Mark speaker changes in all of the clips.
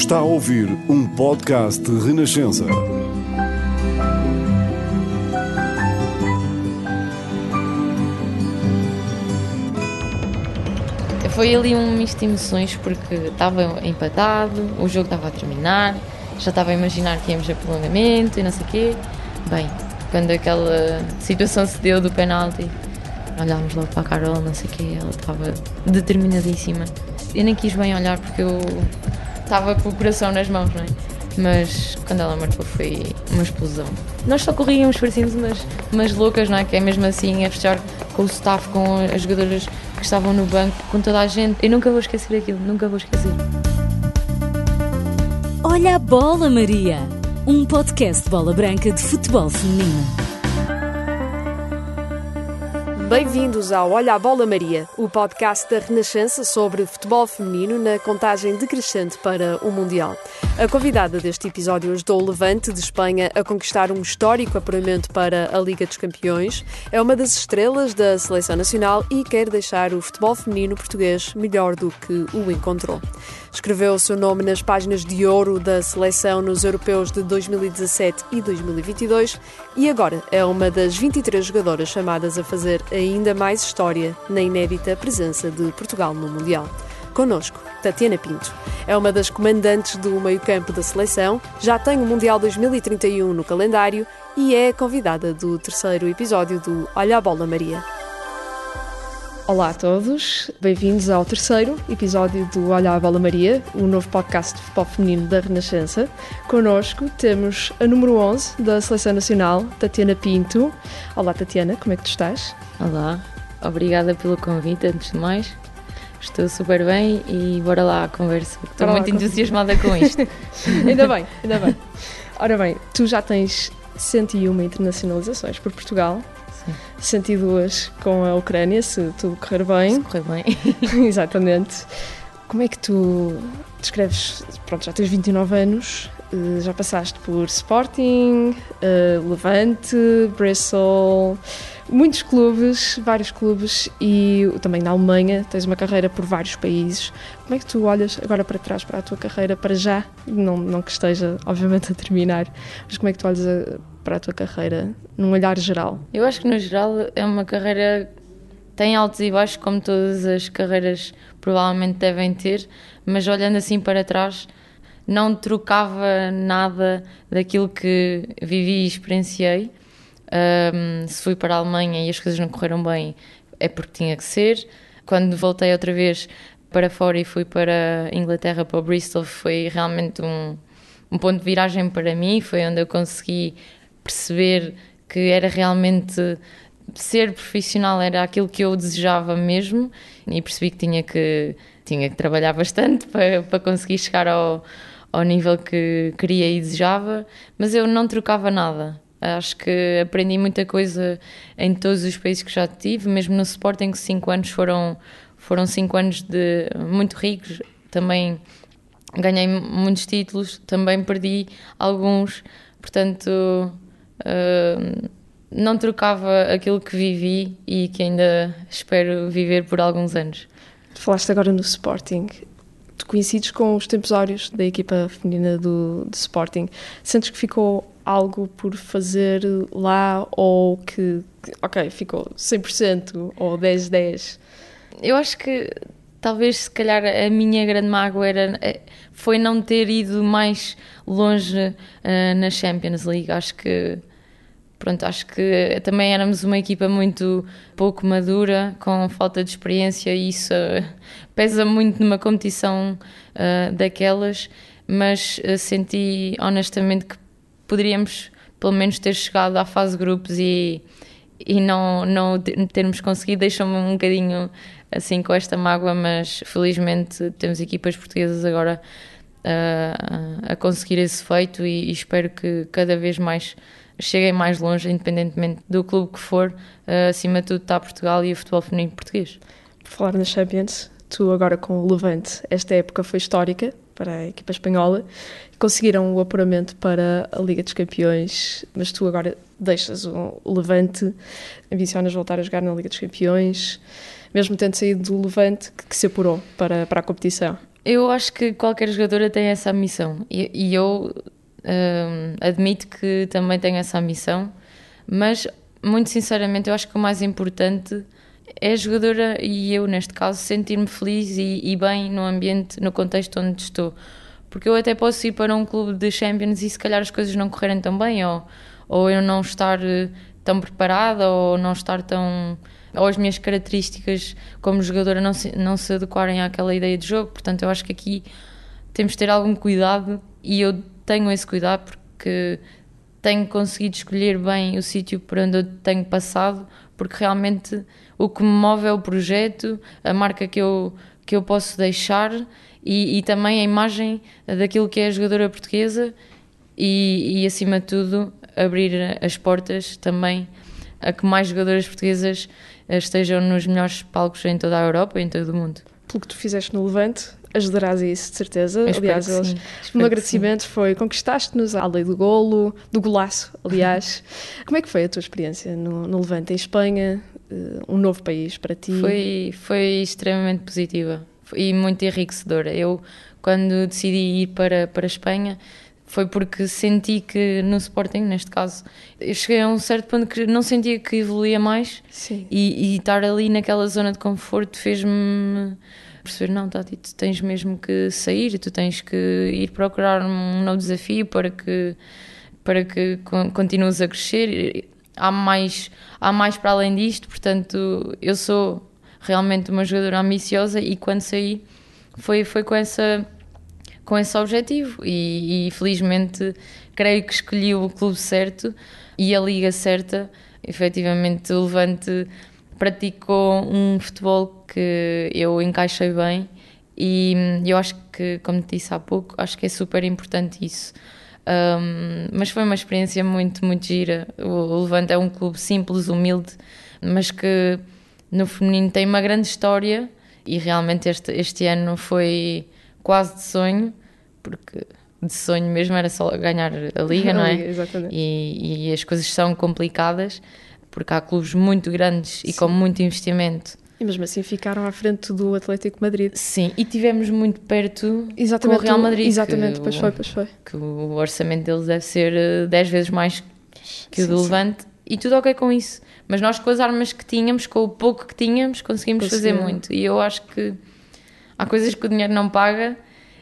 Speaker 1: Está a ouvir um podcast Renascença.
Speaker 2: Foi ali um misto de emoções porque estava empatado, o jogo estava a terminar, já estava a imaginar que íamos a prolongamento e não sei o quê. Bem, quando aquela situação se deu do penalti, olhámos logo para a Carol, não sei o quê, ela estava determinadíssima. Eu nem quis bem olhar porque eu estava com o coração nas mãos, não é? Mas quando ela marcou foi uma explosão. Nós só corríamos, parecíamos umas, umas loucas, não é? Que é mesmo assim, a fechar com o staff, com as jogadoras que estavam no banco, com toda a gente. Eu nunca vou esquecer aquilo, nunca vou esquecer.
Speaker 3: Olha a bola, Maria! Um podcast de bola branca de futebol feminino.
Speaker 4: Bem-vindos ao Olha a Bola Maria, o podcast da Renascença sobre futebol feminino na contagem decrescente para o Mundial. A convidada deste episódio ajudou o Levante de Espanha a conquistar um histórico apuramento para a Liga dos Campeões, é uma das estrelas da seleção nacional e quer deixar o futebol feminino português melhor do que o encontrou. Escreveu o seu nome nas páginas de ouro da seleção nos europeus de 2017 e 2022 e agora é uma das 23 jogadoras chamadas a fazer ainda mais história na inédita presença de Portugal no Mundial. Conosco, Tatiana Pinto. É uma das comandantes do meio-campo da seleção, já tem o Mundial 2031 no calendário e é convidada do terceiro episódio do Olha a Bola Maria. Olá a todos, bem-vindos ao terceiro episódio do Olha a Bola Maria, o novo podcast de futebol feminino da Renascença. Connosco temos a número 11 da Seleção Nacional, Tatiana Pinto. Olá Tatiana, como é que tu estás?
Speaker 2: Olá, obrigada pelo convite, antes de mais. Estou super bem e bora lá à conversa. Estou
Speaker 4: Bora
Speaker 2: muito entusiasmada com isto.
Speaker 4: ainda bem, ainda bem. Ora bem, tu já tens 101 internacionalizações por Portugal,
Speaker 2: Sim.
Speaker 4: 102 com a Ucrânia, se tudo correr bem.
Speaker 2: Correu bem.
Speaker 4: Exatamente. Como é que tu descreves? Pronto, já tens 29 anos, eh, já passaste por Sporting, eh, Levante, Bristol, muitos clubes, vários clubes e também na Alemanha tens uma carreira por vários países. Como é que tu olhas agora para trás para a tua carreira, para já? Não, não que esteja, obviamente, a terminar, mas como é que tu olhas para a tua carreira num olhar geral?
Speaker 2: Eu acho que no geral é uma carreira tem altos e baixos como todas as carreiras provavelmente devem ter, mas olhando assim para trás não trocava nada daquilo que vivi e experienciei. Ahm, se fui para a Alemanha e as coisas não correram bem é porque tinha que ser. Quando voltei outra vez para fora e fui para a Inglaterra, para Bristol, foi realmente um, um ponto de viragem para mim. Foi onde eu consegui perceber que era realmente ser profissional era aquilo que eu desejava mesmo e percebi que tinha que tinha que trabalhar bastante para, para conseguir chegar ao, ao nível que queria e desejava, mas eu não trocava nada. Acho que aprendi muita coisa em todos os países que já tive, mesmo no Sporting, que cinco anos foram, foram cinco anos de muito ricos. Também ganhei muitos títulos, também perdi alguns, portanto uh, não trocava aquilo que vivi e que ainda espero viver por alguns anos.
Speaker 4: Falaste agora no Sporting. Tu coincides com os tempos áureos da equipa feminina do, do Sporting. Sentes que ficou algo por fazer lá ou que, que, ok, ficou 100% ou 10-10?
Speaker 2: Eu acho que talvez se calhar a minha grande mágoa era, eh, foi não ter ido mais longe uh, na Champions League. Acho que pronto, acho que também éramos uma equipa muito pouco madura, com falta de experiência e isso uh, pesa muito numa competição uh, daquelas, mas uh, senti honestamente que poderíamos pelo menos ter chegado à fase grupos e, e não, não termos conseguido, deixa-me um bocadinho assim com esta mágoa, mas felizmente temos equipas portuguesas agora a conseguir esse feito e, e espero que cada vez mais cheguem mais longe, independentemente do clube que for, uh, acima de tudo está Portugal e o futebol feminino português.
Speaker 4: Por falar na Champions, tu agora com o Levante, esta época foi histórica para a equipa espanhola, conseguiram o apuramento para a Liga dos Campeões, mas tu agora deixas o Levante, ambicionas voltar a jogar na Liga dos Campeões, mesmo tendo saído do Levante, que, que se apurou para, para a competição.
Speaker 2: Eu acho que qualquer jogadora tem essa missão e, e eu hum, admito que também tenho essa missão, mas muito sinceramente eu acho que o mais importante é a jogadora e eu, neste caso, sentir-me feliz e, e, bem no ambiente, no contexto onde estou. Porque eu até posso ir para um clube de Champions e se calhar as coisas não correrem tão bem, ou, ou eu não estar eh, tão preparada, ou não estar tão. ou as minhas características como jogadora não se, não se adequarem àquela ideia de jogo. Portanto, eu acho que aqui temos de ter algum cuidado e eu tenho esse cuidado porque tenho conseguido escolher bem o sítio por onde eu tenho passado, porque realmente o que me move é o projeto, a marca que eu, que eu posso deixar e, e também a imagem daquilo que é a jogadora portuguesa e, e, acima de tudo, abrir as portas também a que mais jogadoras portuguesas estejam nos melhores palcos em toda a Europa e em todo o mundo.
Speaker 4: Pelo que tu fizeste no Levante, ajudarás a isso, de certeza. Eu aliás, eles, no agradecimento foi conquistaste-nos a lei do golo, do golaço, aliás. Como é que foi a tua experiência no, no Levante, em Espanha, uh, um novo país para ti?
Speaker 2: Foi, foi extremamente positiva e muito enriquecedora. Eu, quando decidi ir para, para a Espanha, foi porque senti que no Sporting, neste caso, eu cheguei a um certo ponto que não sentia que evoluía mais e, e, estar ali naquela zona de conforto fez-me perceber, não, Tati, tu tens mesmo que sair, tu tens que ir procurar um novo desafio para que, para que continues a crescer. Há mais, há mais para além disto, portanto, eu sou realmente uma jogadora ambiciosa e quando saí foi, foi com essa com esse objetivo e, e, felizmente creio que escolhi o clube certo e a liga certa. Efetivamente, o Levante praticou um futebol que eu encaixei bem e eu acho que, como te disse há pouco, acho que é super importante isso. Um, mas foi uma experiência muito, muito gira. O Levante é um clube simples, humilde, mas que no feminino tem uma grande história e realmente este, este ano foi quase de sonho, porque de sonho mesmo era só ganhar a liga, não é?
Speaker 4: Exatamente.
Speaker 2: E, e as coisas são complicadas porque há clubes muito grandes e Sim. com muito investimento.
Speaker 4: E mesmo assim ficaram à frente do Atlético Madrid.
Speaker 2: Sim, e tivemos muito perto exatamente, com o Real Madrid.
Speaker 4: Exatamente, que, pois foi, pois foi.
Speaker 2: Que o orçamento deles deve ser 10 eh, vezes mais que o do Levante. E tudo ok com isso. Mas nós, com as armas que tínhamos, com o pouco que tínhamos, conseguimos fazer muito. E eu acho que há coisas que o dinheiro não paga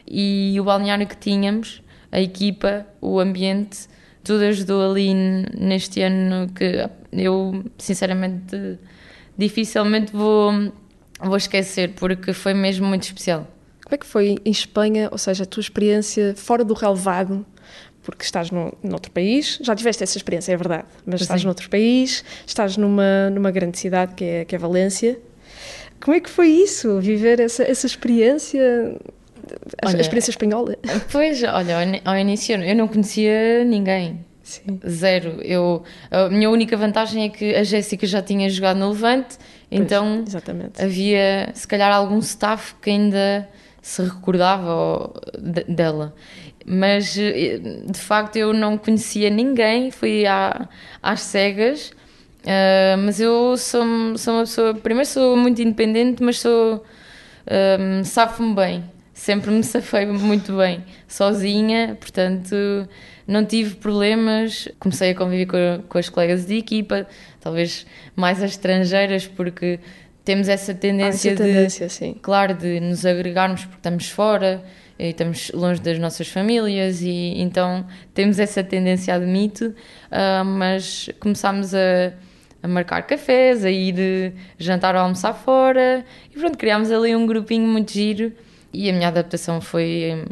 Speaker 2: e o balneário que tínhamos, a equipa, o ambiente, tudo ajudou ali neste ano que eu, sinceramente, dificilmente vou, vou esquecer, porque foi mesmo muito especial.
Speaker 4: Como é que foi em Espanha, ou seja, a tua experiência fora do relevado? porque estás no, noutro país, já tiveste essa experiência, é verdade, mas estás noutro país, estás numa, numa grande cidade que é, que é Valência. Como é que foi isso, viver essa, essa experiência, a, olha, experiência espanhola?
Speaker 2: Pois, olha, ao início eu não conhecia ninguém, Sim. Zero. Eu, a minha única vantagem é que a Jéssica já tinha jogado no Levante, pois, então exatamente. havia se calhar algum staff que ainda se recordava dela mas eh, de facto eu não conhecia ninguém, fui à, às cegas, uh, mas eu sou, sou uma pessoa, primeiro sou muito independente, mas sou, um, safo-me bem, sempre me safei muito bem, sozinha, portanto não tive problemas, comecei a conviver com, com as colegas de equipa, talvez mais as estrangeiras, porque temos essa tendência,
Speaker 4: essa tendência
Speaker 2: de,
Speaker 4: sim.
Speaker 2: claro, de nos agregarmos porque estamos fora, e estamos longe das nossas famílias e então temos essa tendência, admito, uh, mas começámos a, a, marcar cafés, a ir jantar ou almoçar fora e pronto, criámos ali um grupinho muito giro e a minha adaptação foi,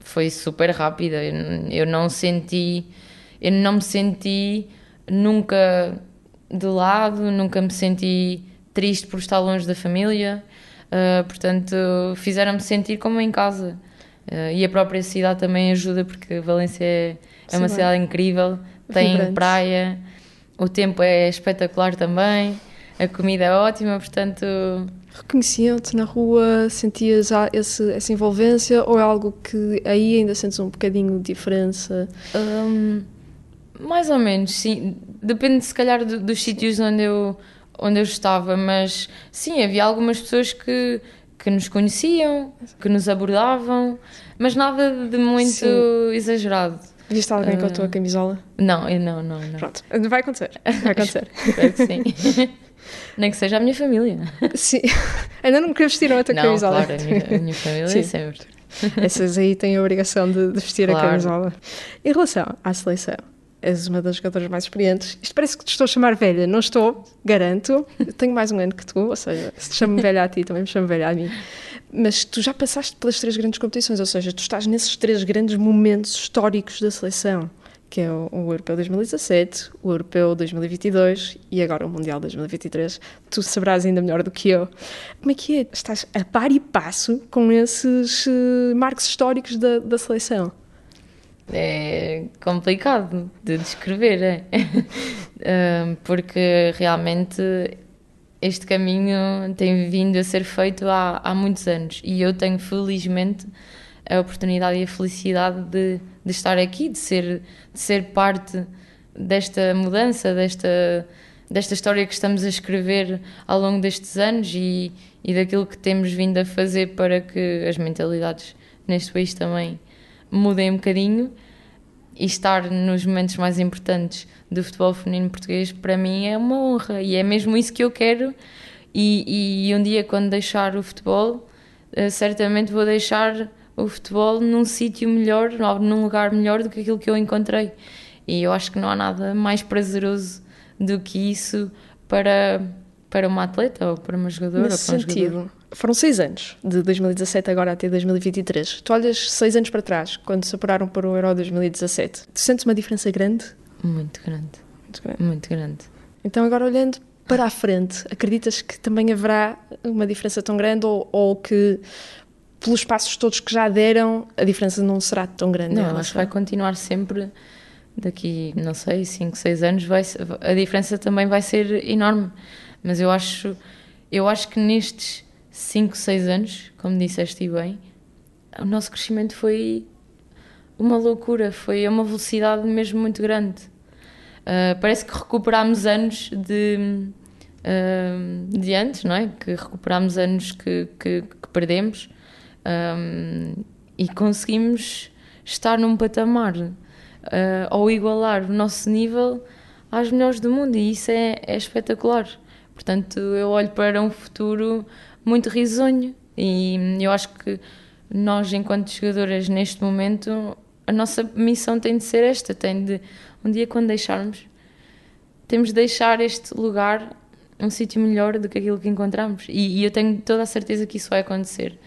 Speaker 2: foi super rápida, eu, não senti, eu não me senti nunca de lado, nunca me senti triste por estar longe da família. Uh, portanto, fizeram-me sentir como em casa. Uh, e a própria cidade também ajuda, porque Valência é, é uma cidade incrível, tem Vibrante. praia, o tempo é espetacular também, a comida é ótima, portanto.
Speaker 4: Reconheciam-te na rua, sentias esse, essa envolvência ou é algo que aí ainda sentes um bocadinho de diferença?
Speaker 2: Um, mais ou menos, sim. Depende, se calhar, dos sítios onde eu onde eu estava, mas sim, havia algumas pessoas que, que nos conheciam, que nos abordavam, mas nada de muito
Speaker 4: Sim.
Speaker 2: exagerado.
Speaker 4: Viste alguém com a tua camisola?
Speaker 2: Não, eu não, não, não.
Speaker 4: Pronto, vai acontecer. Vai acontecer.
Speaker 2: Espero que sim. Nem que seja a minha família.
Speaker 4: Sim. Ainda não me vestiram a tua
Speaker 2: não,
Speaker 4: camisola.
Speaker 2: claro, a minha, a minha família
Speaker 4: Sim.
Speaker 2: sempre.
Speaker 4: Essas aí têm a obrigação de, de vestir a
Speaker 2: Claro.
Speaker 4: camisola. Em relação à seleção, és uma das jogadoras mais experientes. Isto parece que te estou a chamar velha. Não estou, garanto. Eu tenho mais um ano que tu, ou seja, se te chamo velha a ti, também me chamo velha a mim. Mas tu já passaste pelas três grandes competições, ou seja, tu estás nesses três grandes momentos históricos da seleção, que é o, Europeu 2017, o Europeu 2022 e agora o Mundial 2023. Tu saberás ainda melhor do que eu. Como é que é? Estás a par e passo com esses eh, marcos históricos da, da seleção?
Speaker 2: É complicado de descrever, é? Porque realmente este caminho tem vindo a ser feito há, há muitos anos e eu tenho felizmente a oportunidade e a felicidade de, de estar aqui, de ser, de ser parte desta mudança, desta, desta história que estamos a escrever ao longo destes anos e, e daquilo que temos vindo a fazer para que as mentalidades neste país também mudem um bocadinho. E estar nos momentos mais importantes do futebol feminino português para mim é uma honra e é mesmo isso que eu quero. E, e um dia quando deixar o futebol eh, certamente vou deixar o futebol num sítio melhor, num lugar melhor do que aquilo que eu encontrei e eu acho que não há nada mais prazeroso do que isso para, para uma atleta ou para uma jogadora
Speaker 4: Nesse
Speaker 2: ou para um jogador.
Speaker 4: sentido, foram seis anos, de 2017 agora até 2023. Tu olhas seis anos para trás, quando se apuraram para o Euro 2017. Tu sentes uma diferença grande?
Speaker 2: Muito grande,
Speaker 4: Muito grande.
Speaker 2: muito grande.
Speaker 4: Então, agora olhando para a frente, acreditas que também haverá uma diferença tão grande ou, ou que, pelos passos todos que já deram, a diferença não será tão grande?
Speaker 2: Não, acho que vai continuar sempre daqui, não sei, 5, 6 anos, vai, a diferença também vai ser enorme. Mas eu acho, eu acho que nestes 5, 6 anos, como disseste e bem, o nosso crescimento foi uma loucura, foi a uma velocidade mesmo muito grande. Ah, parece que recuperámos anos de, ah, de antes, não é? Que recuperámos anos que, que, que perdemos ah, e conseguimos estar num patamar ah, ou igualar o nosso nível às melhores do mundo e isso é, é espetacular. Portanto, eu olho para um futuro muito risonho e eu acho que nós, enquanto jogadoras, neste momento, a nossa missão tem de ser esta: tem de, um dia, quando deixarmos, temos de deixar este lugar um sítio melhor do que aquilo que encontramos. E, e eu tenho toda a certeza que isso vai acontecer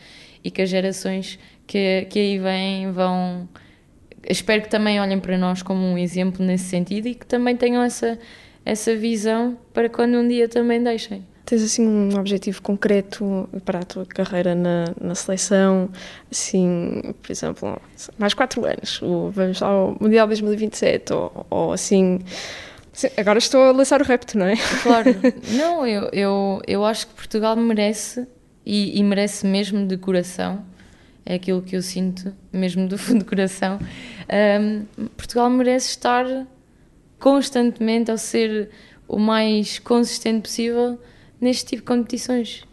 Speaker 2: e que as gerações que, que aí vêm vão. Espero que também olhem para nós como um exemplo nesse sentido e que também tenham essa, essa visão para quando um dia também deixem.
Speaker 4: Tens assim um objetivo concreto para a tua carreira na, na seleção? Assim, por exemplo, mais quatro anos, ou vamos ao Mundial 2027, ou, ou assim. Sim, Agora estou a lançar o repto, não é?
Speaker 2: Claro, não, eu, eu, eu acho que Portugal merece e, e merece mesmo de coração, é aquilo que eu sinto mesmo do fundo do coração. Ahm, Portugal merece estar constantemente a ser o mais consistente possível neste tipo de competições.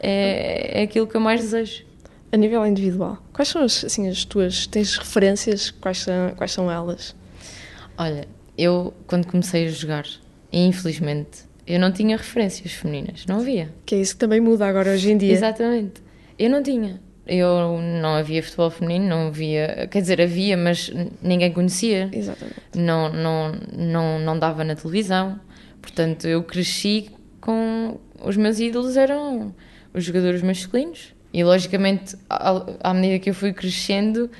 Speaker 2: É, é aquilo que eu mais desejo.
Speaker 4: A nível individual, quais são as, assim, as tuas. Tens referências? Quais são, quais são elas?
Speaker 2: Olha, eu quando comecei a jogar, infelizmente, eu não tinha referências femininas, não havia.
Speaker 4: Que é isso que também muda agora hoje em dia.
Speaker 2: Exatamente. Eu não tinha. Eu não havia futebol feminino, não havia. Quer dizer, havia, mas ninguém conhecia.
Speaker 4: Exatamente.
Speaker 2: Não, não, não, não dava na televisão. Portanto, eu cresci com. Os meus ídolos eram os jogadores masculinos. E, logicamente, à, medida que eu fui crescendo,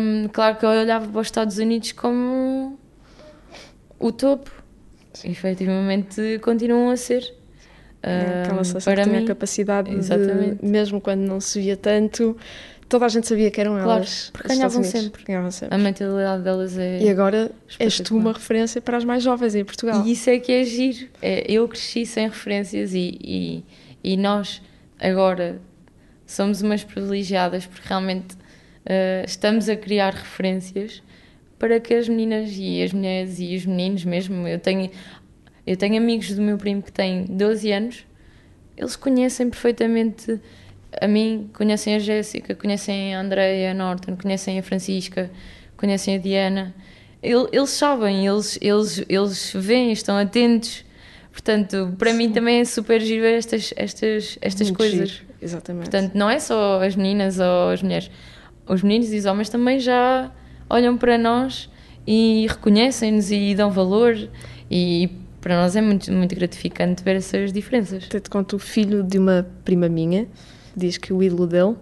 Speaker 2: hum, claro que eu olhava para os Estados Unidos como o topo. Efetivamente, continuam a ser.
Speaker 4: É aquela
Speaker 2: Hum,
Speaker 4: seleção que
Speaker 2: para
Speaker 4: tinha
Speaker 2: mim,
Speaker 4: a capacidade
Speaker 2: exatamente.
Speaker 4: de, mesmo quando não se via tanto, toda a gente sabia que eram
Speaker 2: Claro,
Speaker 4: elas.
Speaker 2: porque ganhavam sempre.
Speaker 4: Ganhavam sempre.
Speaker 2: A mentalidade delas é.
Speaker 4: E agora és tu uma referência para as mais jovens em Portugal.
Speaker 2: E isso é que é giro. É, eu cresci sem referências e, e, e nós agora somos umas privilegiadas porque realmente eh, estamos a criar referências para que as meninas e as mulheres e os meninos mesmo. Eu tenho, eu tenho amigos do meu primo que têm 12 anos, eles conhecem perfeitamente a mim, conhecem a Jéssica, conhecem a Andreia Norton, conhecem a Francisca, conhecem a Diana. El- Eles sabem, eles, eles, eles veem, estão atentos. Portanto, para mim também é super giro ver estas, estas, estas
Speaker 4: Muito
Speaker 2: coisas.
Speaker 4: giro, Exatamente.
Speaker 2: Portanto, não é só as meninas ou as mulheres. Os meninos e os homens também já olham para nós e reconhecem-nos e dão valor. E para nós é muito, muito gratificante ver essas diferenças.
Speaker 4: Te conto o filho de uma prima minha, diz que o ídolo dele,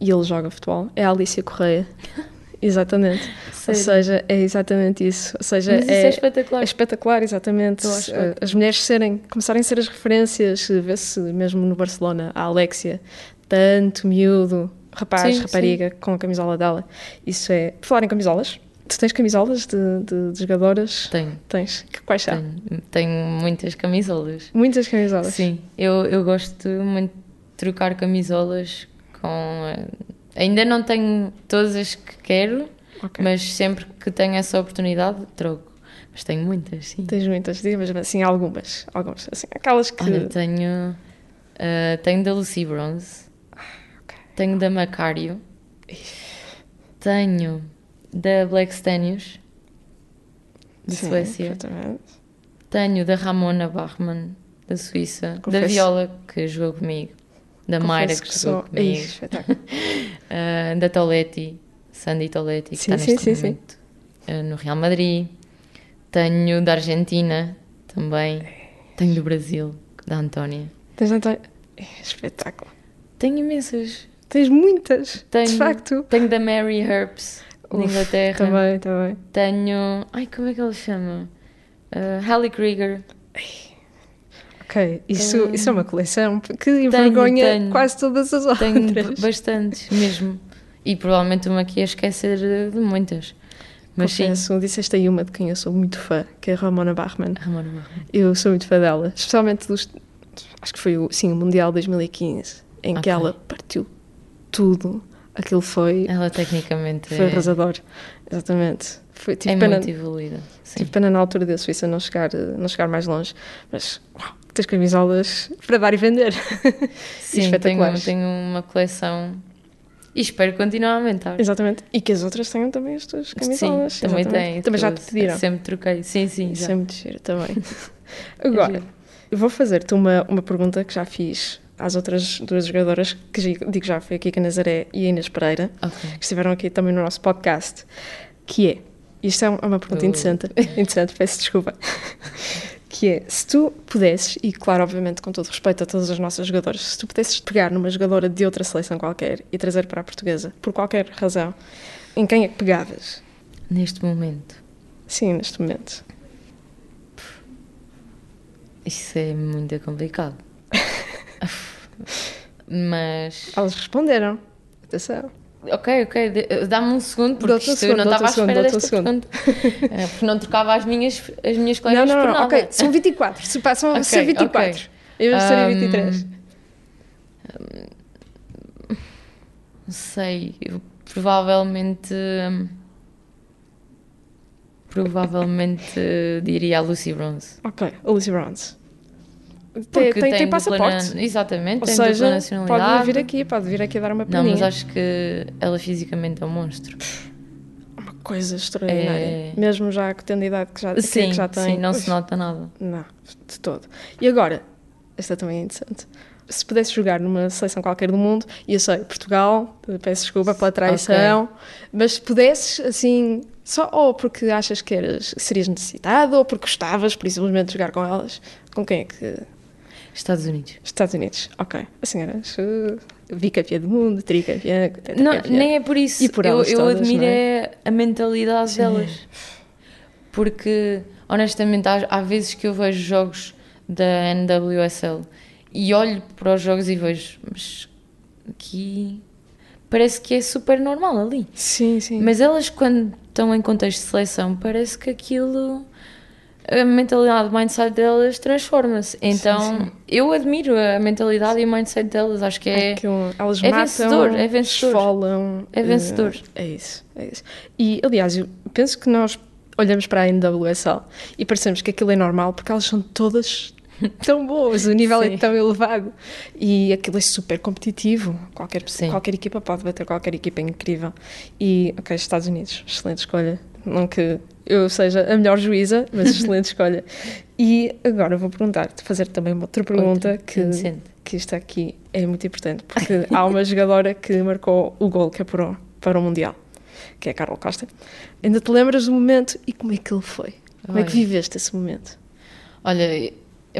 Speaker 4: e ele joga futebol, é a Alicia Correia. Exatamente. Ou
Speaker 2: Sério?
Speaker 4: seja, é exatamente isso. Ou seja,
Speaker 2: Mas isso é espetacular.
Speaker 4: É espetacular, exatamente. Eh, As mulheres serem, começarem a ser as referências, vê-se mesmo no Barcelona, a Alexia, tanto miúdo, rapaz,
Speaker 2: Sim,
Speaker 4: rapariga, com a camisola dela. Isso é. Por falar em camisolas, tu tens camisolas de, de, de jogadoras?
Speaker 2: Tenho,
Speaker 4: Tens. Quais são?
Speaker 2: tenho, tenho muitas camisolas.
Speaker 4: Muitas camisolas.
Speaker 2: Sim, eu, eu gosto muito de trocar camisolas com. eh, Ainda não tenho todas as que quero,
Speaker 4: Ok.
Speaker 2: mas sempre que tenho essa oportunidade, troco. Mas tenho muitas, sim.
Speaker 4: Tens muitas, mas assim, algumas. Algumas, assim, aquelas que.
Speaker 2: Olha, tenho. eh, tenho da Lucy Bronze. Tenho da Macario. Tenho da Black Stanius, de
Speaker 4: Sim,
Speaker 2: Suécia. Tenho da Ramona Bachmann, da Suíça. Da
Speaker 4: Confesso-
Speaker 2: Viola, que jogou comigo. Da Mayra,
Speaker 4: Confesso
Speaker 2: que, jogou
Speaker 4: sou-
Speaker 2: comigo.
Speaker 4: Ih, espetáculo.
Speaker 2: eh, da Toletti, Sandy Toletti, que
Speaker 4: Sim,
Speaker 2: está
Speaker 4: sim,
Speaker 2: neste
Speaker 4: sim,
Speaker 2: momento eh, no Real Madrid. Tenho da Argentina também. Tenho do Brasil, da Antónia.
Speaker 4: Tens. É, espetáculo.
Speaker 2: Tenho imensas.
Speaker 4: Tens muitas,
Speaker 2: Tenho,
Speaker 4: de facto.
Speaker 2: Tenho da Mary Herbs,
Speaker 4: Uf,
Speaker 2: Inglaterra.
Speaker 4: Também, também.
Speaker 2: Tenho. Ai, como é que ela se chama? Uh, Halle Krieger.
Speaker 4: Ok, isso, isso é uma coleção que envergonha
Speaker 2: tenho.
Speaker 4: quase todas as
Speaker 2: Tenho
Speaker 4: outras.
Speaker 2: b- bastantes mesmo. E provavelmente uma que ia esquecer de muitas. Mas sim.
Speaker 4: Confesso, disseste aí uma de quem eu sou muito fã, que é a Ramona Bachmann.
Speaker 2: Ramona Bachmann.
Speaker 4: Eu sou muito fã dela, especialmente dos. Acho que foi o, sim, o Mundial 2015, em que
Speaker 2: Ok.
Speaker 4: ela partiu tudo. Aquilo foi,
Speaker 2: Ela tecnicamente
Speaker 4: foi
Speaker 2: é,
Speaker 4: arrasador. Exatamente. Foi, tive,
Speaker 2: é
Speaker 4: pena,
Speaker 2: muito evoluída. Sim.
Speaker 4: tive pena na altura da Suíça não chegar, não chegar mais longe, mas uau, tens camisolas para dar e vender.
Speaker 2: Sim, tenho,
Speaker 4: espetaculares.
Speaker 2: tenho uma coleção e espero continuar a aumentar.
Speaker 4: Exatamente. E que as outras tenham também as tuas camisolas.
Speaker 2: Sim, também tem.
Speaker 4: Também já te pediram.
Speaker 2: Sempre troquei. Sim, sim, já.
Speaker 4: é muito giro também. Agora, eu vou fazer-te uma, uma pergunta que já fiz às outras duas jogadoras, que digo já, foi aqui a Nazaré e a Inês Pereira,
Speaker 2: Ok.
Speaker 4: que estiveram aqui também no nosso podcast, que é, isto é uma pergunta
Speaker 2: Oh.
Speaker 4: interessante, interessante, peço desculpa, que é, se tu pudesses, e claro, obviamente com todo respeito a todas as nossas jogadoras, se tu pudesses pegar numa jogadora de outra seleção qualquer e trazer para a portuguesa, por qualquer razão, em quem é que pegavas?
Speaker 2: Neste momento.
Speaker 4: Sim, neste momento.
Speaker 2: Isso é muito complicado. Mas.
Speaker 4: Elas responderam. Atenção.
Speaker 2: Ok, ok, dá-me um segundo, porque
Speaker 4: um
Speaker 2: isto
Speaker 4: segundo,
Speaker 2: eu não estava
Speaker 4: um
Speaker 2: à
Speaker 4: segundo,
Speaker 2: espera
Speaker 4: um
Speaker 2: desta pergunta. Eh, porque não trocava as minhas, as minhas colegas
Speaker 4: não,
Speaker 2: por
Speaker 4: não,
Speaker 2: nada.
Speaker 4: ok. São 24. Se passam a
Speaker 2: Ok,
Speaker 4: ser 24.
Speaker 2: ok.
Speaker 4: Eu já seria
Speaker 2: Ahm,
Speaker 4: 23.
Speaker 2: Não sei, eu provavelmente. Provavelmente diria a Lucy Bronze.
Speaker 4: Ok, a Lucy Bronze. Tem,
Speaker 2: Porque
Speaker 4: tem, tem
Speaker 2: dupla
Speaker 4: passaporte.
Speaker 2: Exatamente,
Speaker 4: Ou
Speaker 2: tem
Speaker 4: seja,
Speaker 2: nacionalidade.
Speaker 4: pode vir aqui, pode vir aqui dar uma
Speaker 2: Não,
Speaker 4: perninha.
Speaker 2: mas acho que ela fisicamente é um monstro.
Speaker 4: Uma coisa extraordinária.
Speaker 2: É-
Speaker 4: Mesmo já tendo a idade que já, que
Speaker 2: Sim,
Speaker 4: já tem.
Speaker 2: sim, não se nota nada.
Speaker 4: Não, de todo. E agora, esta também é interessante. Se pudesse jogar numa seleção qualquer do mundo, e eu sei, Portugal, peço desculpa pela traição, mas se pudesses, assim, só ou porque achas que eras, serias necessitado, ou porque gostavas, por simplesmente, jogar com elas, com quem é que.
Speaker 2: Estados Unidos.
Speaker 4: Estados Unidos, ok. Assim eras uh, bicampeã do mundo, tricampeã,
Speaker 2: Não, nem é por isso.
Speaker 4: E por
Speaker 2: eu, eu
Speaker 4: todas,
Speaker 2: admiro
Speaker 4: não
Speaker 2: é a mentalidade delas. Porque, honestamente, há, há vezes que eu vejo jogos da NWSL e olho para os jogos e vejo, mas aqui parece que é super normal ali.
Speaker 4: Sim, sim.
Speaker 2: Mas elas, quando estão em contexto de seleção, parece que aquilo. A mentalidade, o mindset delas transforma-se. Então,
Speaker 4: sim.
Speaker 2: eu admiro a mentalidade e o mindset delas. Acho que é.
Speaker 4: Aquilo- elas
Speaker 2: é
Speaker 4: matam,
Speaker 2: vencedor, é vencedor. É vencedor.
Speaker 4: É isso, é isso. E, aliás, eu penso que nós olhamos para a NWSL e parecemos que aquilo é normal porque elas são todas tão boas, o nível é
Speaker 2: Sim.
Speaker 4: tão elevado e aquilo é super competitivo. Qualquer,
Speaker 2: Sim.
Speaker 4: qualquer equipa pode bater qualquer equipa, é incrível. E, ok, Estados Unidos, excelente escolha. Não que eu seja a melhor juíza, mas excelente escolha. E agora vou perguntar-te, fazer também uma outra pergunta
Speaker 2: Outra,
Speaker 4: que, que isto aqui é muito importante, porque há uma jogadora que marcou o gol que apurou para o Mundial, que é a Carol Costa. Ainda te lembras do momento e como é que ele foi? Como é que viveste esse momento?
Speaker 2: Olha,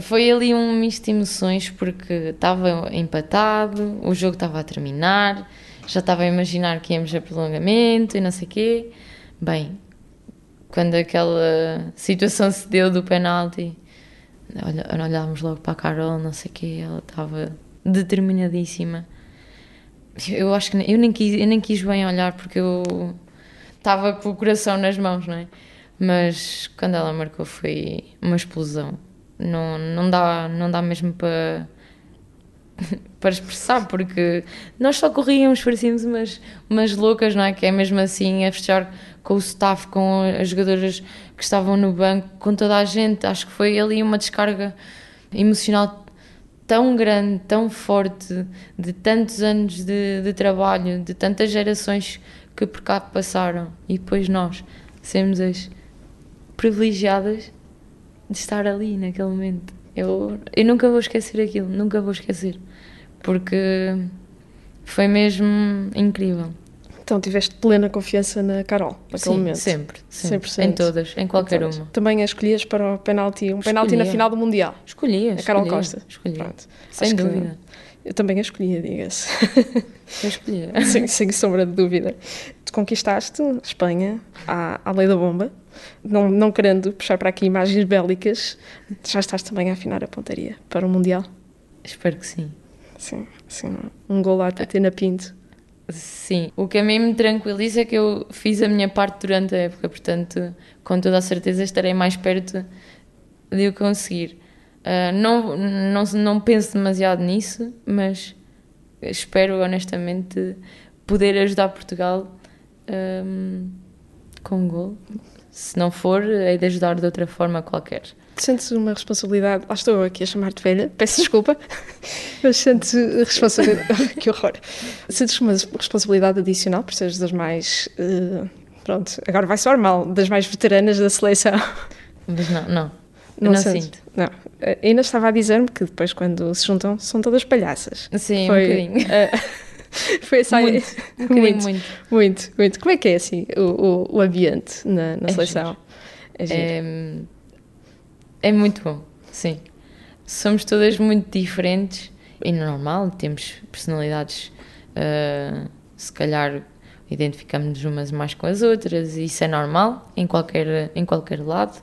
Speaker 2: foi ali um misto de emoções porque estava empatado, o jogo estava a terminar, já estava a imaginar que íamos a prolongamento e não sei o quê. Bem, quando aquela situação se deu do penalti, olha, olhámos logo para a Carol, não sei o quê, ela estava determinadíssima. Eu acho que eu nem quis, eu nem quis bem olhar porque eu estava com o coração nas mãos, não é? Mas quando ela marcou foi uma explosão. Não, não, dá, não dá mesmo para para expressar, porque nós só corríamos, parecíamos umas, umas loucas, não é? Que é mesmo assim, a festejar com o staff, com as jogadoras que estavam no banco, com toda a gente. Acho que foi ali uma descarga emocional tão grande, tão forte, de tantos anos de, de trabalho, de tantas gerações que por cá passaram, e depois nós sermos as privilegiadas de estar ali naquele momento. Eu, eu nunca vou esquecer aquilo, nunca vou esquecer, porque foi mesmo incrível.
Speaker 4: Então tiveste plena confiança na Carol, naquele
Speaker 2: Sim,
Speaker 4: momento.
Speaker 2: sempre, sempre,
Speaker 4: 100%.
Speaker 2: em todas, em qualquer
Speaker 4: Pronto.
Speaker 2: uma.
Speaker 4: Também a escolhias para o penalti, um penalti na final do Mundial.
Speaker 2: Escolhia,
Speaker 4: A Carol
Speaker 2: escolhia,
Speaker 4: Costa.
Speaker 2: Escolhia,
Speaker 4: Pronto.
Speaker 2: sem
Speaker 4: Acho
Speaker 2: dúvida.
Speaker 4: Eu também a escolhia, diga-se.
Speaker 2: Eu escolhia.
Speaker 4: sem, sem sombra de dúvida. Tu conquistaste Espanha à, à lei da bomba, não, não querendo puxar para aqui imagens bélicas, já estás também a afinar a pontaria para o Mundial.
Speaker 2: Espero que sim.
Speaker 4: Sim, sim. Um gol à Tatiana Pinto.
Speaker 2: Sim, o que a mim me tranquiliza é que eu fiz a minha parte durante a época, portanto, com toda a certeza estarei mais perto de o conseguir. Ah, não, não, não penso demasiado nisso, mas espero honestamente poder ajudar Portugal ahm, com um gol. Se não for, é de ajudar de outra forma qualquer.
Speaker 4: Sentes uma responsabilidade, lá estou eu aqui a chamar-te velha, peço desculpa, mas sentes responsabilidade, que horror, sentes uma responsabilidade adicional por seres das mais, eh, pronto, agora vai soar mal, das mais veteranas da seleção.
Speaker 2: Mas não, não, não
Speaker 4: sentes?
Speaker 2: sinto.
Speaker 4: Não, a Inês estava a dizer-me que depois quando se juntam são todas palhaças.
Speaker 2: Sim,
Speaker 4: Foi,
Speaker 2: um bocadinho.
Speaker 4: eh, foi essa
Speaker 2: Muito, um
Speaker 4: muito,
Speaker 2: muito.
Speaker 4: muito, muito. Como é que é assim o, o, o ambiente na, na
Speaker 2: É
Speaker 4: seleção? É giro.
Speaker 2: É, é muito bom, sim. Somos todas muito diferentes e normal, temos personalidades, ah, se calhar identificamos umas mais com as outras, e isso é normal em qualquer, em qualquer lado,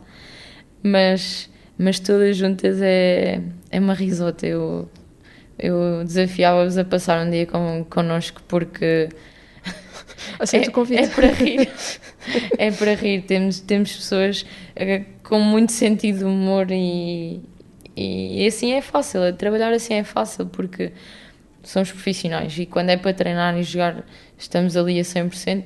Speaker 2: mas, mas todas juntas é, é uma risota. Eu, eu desafiava-vos a passar um dia com, connosco porque
Speaker 4: Aceito
Speaker 2: é,
Speaker 4: o convite.
Speaker 2: é para rir. é para rir. Temos, temos pessoas eh, com muito sentido de humor e, e assim é fácil. Trabalhar assim é fácil porque somos profissionais e quando é para treinar e jogar estamos ali a 100%,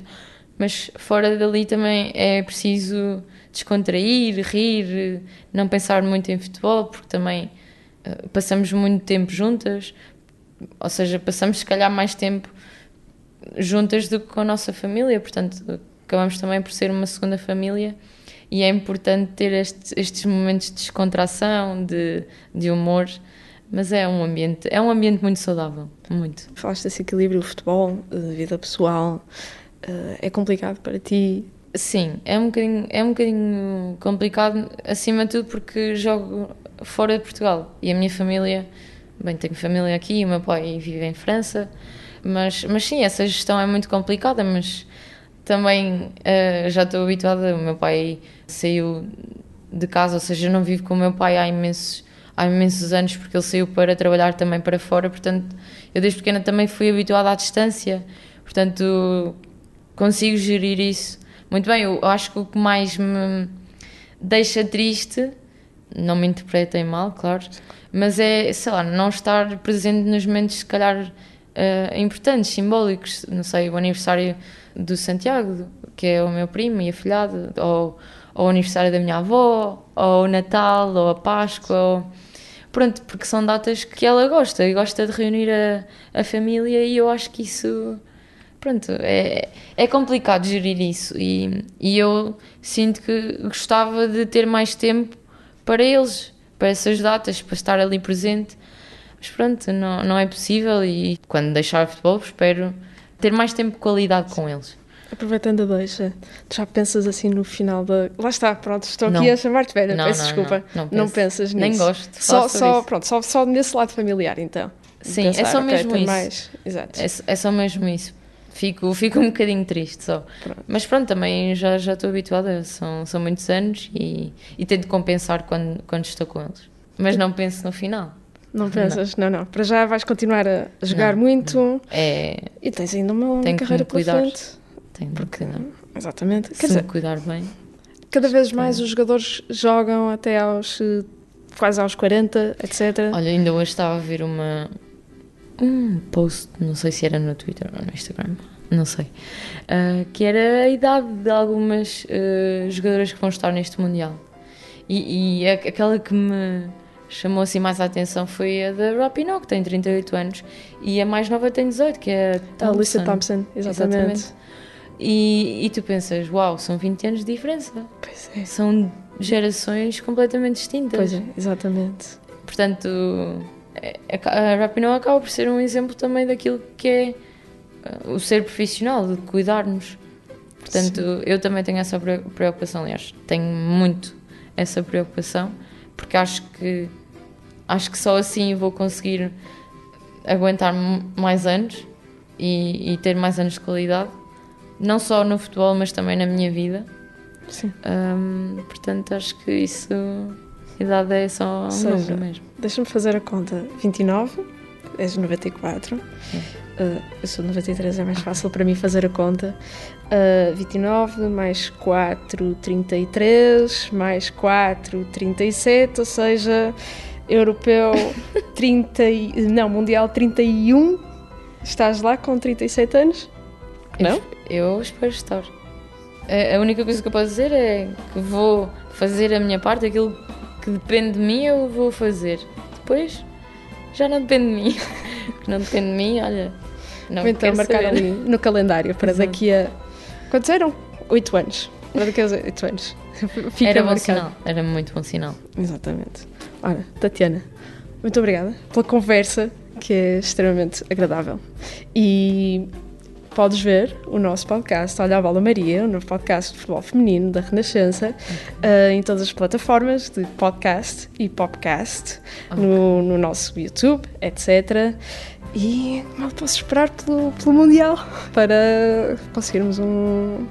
Speaker 2: mas fora dali também é preciso descontrair, rir, não pensar muito em futebol porque também eh, passamos muito tempo juntas, ou seja, passamos se calhar mais tempo juntas do que com a nossa família, portanto acabamos também por ser uma segunda família e é importante ter este- estes momentos de descontração, de, de humor, mas é um ambiente, é um ambiente muito saudável, muito.
Speaker 4: Falaste desse equilíbrio, futebol, vida pessoal, eh, é complicado para ti?
Speaker 2: Sim, é um bocadinho, é um bocadinho complicado, acima de tudo porque jogo fora de Portugal e a minha família, bem, tenho família aqui, o meu pai vive em França, mas, mas sim, essa gestão é muito complicada, mas também eh, já estou habituada, o meu pai saiu de casa, ou seja, eu não vivo com o meu pai há imensos, há imensos anos porque ele saiu para trabalhar também para fora, portanto, eu desde pequena também fui habituada à distância, portanto, consigo gerir isso muito bem. Eu acho que o que mais me deixa triste, não me interpretem mal, claro, mas é, sei lá, não estar presente nos momentos, se calhar, eh, importantes, simbólicos, não sei, o aniversário do Santiago, que é o meu primo e afilhado, ou, ou o aniversário da minha avó, ou o Natal, ou a Páscoa, ou, Pronto, porque são datas que ela gosta e gosta de reunir a, a família e eu acho que isso. Pronto, é, é complicado gerir isso e, e eu sinto que gostava de ter mais tempo para eles, para essas datas, para estar ali presente. Mas pronto, não, não é possível e quando deixar o futebol espero ter mais tempo de qualidade com eles.
Speaker 4: Aproveitando a deixa, tu já pensas assim no final da. Lá está, pronto, estou
Speaker 2: Não.
Speaker 4: aqui a chamar-te velha,
Speaker 2: Não,
Speaker 4: peço
Speaker 2: não,
Speaker 4: desculpa.
Speaker 2: não, não
Speaker 4: não pensas
Speaker 2: Nem
Speaker 4: nisso.
Speaker 2: gosto de
Speaker 4: Só, só,
Speaker 2: isso.
Speaker 4: pronto, só, só nesse lado familiar, então.
Speaker 2: Sim,
Speaker 4: Pensar,
Speaker 2: é só
Speaker 4: ok,
Speaker 2: mesmo isso.
Speaker 4: Mais... Exato.
Speaker 2: É, é só mesmo isso. Fico, fico um bocadinho triste só.
Speaker 4: Pronto.
Speaker 2: Mas pronto, também já, já estou habituada, são, são muitos anos e, e tento compensar quando, quando estou com eles. Mas não penso no final.
Speaker 4: Não pensas? Não, não. Para já vais continuar a jogar
Speaker 2: Não,
Speaker 4: muito
Speaker 2: É.
Speaker 4: e tens ainda uma, carreira pela frente.
Speaker 2: Tenho de cuidar.
Speaker 4: Exatamente. Quer
Speaker 2: Se
Speaker 4: dizer,
Speaker 2: cuidar bem.
Speaker 4: cada vez mais os jogadores jogam até aos quase aos 40, etc.
Speaker 2: Olha, ainda hoje estava a ver uma um post, não sei se era no Twitter ou no Instagram, não sei, ah, que era a idade de algumas ah, jogadoras que vão estar neste Mundial. E, e a- aquela que me chamou assim mais a atenção foi a da Rapinoe, que tem 38 anos, e a mais nova tem 18, que é a
Speaker 4: A Lisa
Speaker 2: Thompson.
Speaker 4: Thompson, exatamente.
Speaker 2: E, e tu pensas, uau, são 20 anos de diferença.
Speaker 4: Pois é.
Speaker 2: São gerações completamente distintas.
Speaker 4: Pois é, exatamente.
Speaker 2: Portanto, é- a Rapinoe acaba por ser um exemplo também daquilo que é uh, o ser profissional, de cuidar-nos. Portanto, eu também tenho essa pre- preocupação, aliás, tenho muito essa preocupação, porque acho que acho que só assim vou conseguir aguentar mais anos e, e ter mais anos de qualidade, não só no futebol, mas também na minha vida.
Speaker 4: Sim.
Speaker 2: Hum, portanto, acho que isso, a idade é só um
Speaker 4: Seja,
Speaker 2: número mesmo.
Speaker 4: Deixa-me fazer a conta. 29, és 94. Uh, eu sou de 93, é mais fácil para mim fazer a conta. Uh, 29 mais 4, 33, mais 4, 37, ou seja, europeu 30, e- não, mundial 31. Estás lá com 37 anos? Não?
Speaker 2: Eu espero estar. A única coisa que eu posso dizer é que vou fazer a minha parte, aquilo que depende de mim eu vou fazer. Depois já não depende de mim. Não depende de mim, olha, não
Speaker 4: então marcar
Speaker 2: saber.
Speaker 4: ali no calendário para
Speaker 2: Exato.
Speaker 4: daqui a. Quantos eram? 8 anos. Para daqui a 8 anos. Fica
Speaker 2: Era bom
Speaker 4: marcado.
Speaker 2: sinal, era muito bom sinal.
Speaker 4: Exatamente. Ora, Tatiana, muito obrigada pela conversa, que é extremamente agradável. E podes ver o nosso podcast, Olha a Bola Maria, o novo podcast de futebol feminino da Renascença, eh, em todas as plataformas de podcast e podcast, no, no nosso YouTube, etc. E mal posso esperar pelo, pelo Mundial para conseguirmos um.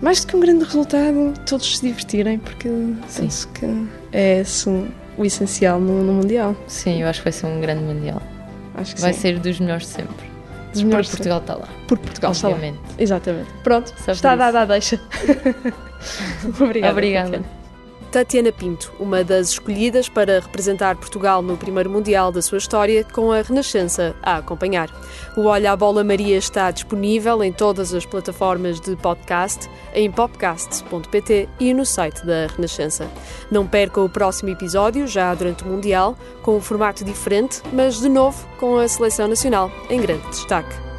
Speaker 4: Mais do que um grande resultado, todos se divertirem, porque penso que é esse o essencial no, no Mundial.
Speaker 2: Sim, eu acho que vai ser um grande mundial.
Speaker 4: Acho que
Speaker 2: Vai
Speaker 4: sim.
Speaker 2: ser dos melhores de sempre. Porque
Speaker 4: melhores
Speaker 2: Portugal está lá.
Speaker 4: Porque Portugal está lá.
Speaker 2: obviamente.
Speaker 4: Exatamente. Pronto,
Speaker 2: Só por
Speaker 4: está dada a deixa. Obrigada.
Speaker 2: Obrigada.
Speaker 5: Tatiana. Pinto, uma das escolhidas para representar Portugal no primeiro Mundial da sua história, com a Renascença a acompanhar. O Olha a Bola Maria está disponível em todas as plataformas de podcast, em popcasts.pt e no site da Renascença. Não perca o próximo episódio, já durante o Mundial, com um formato diferente, mas de novo com a Seleção Nacional em grande destaque.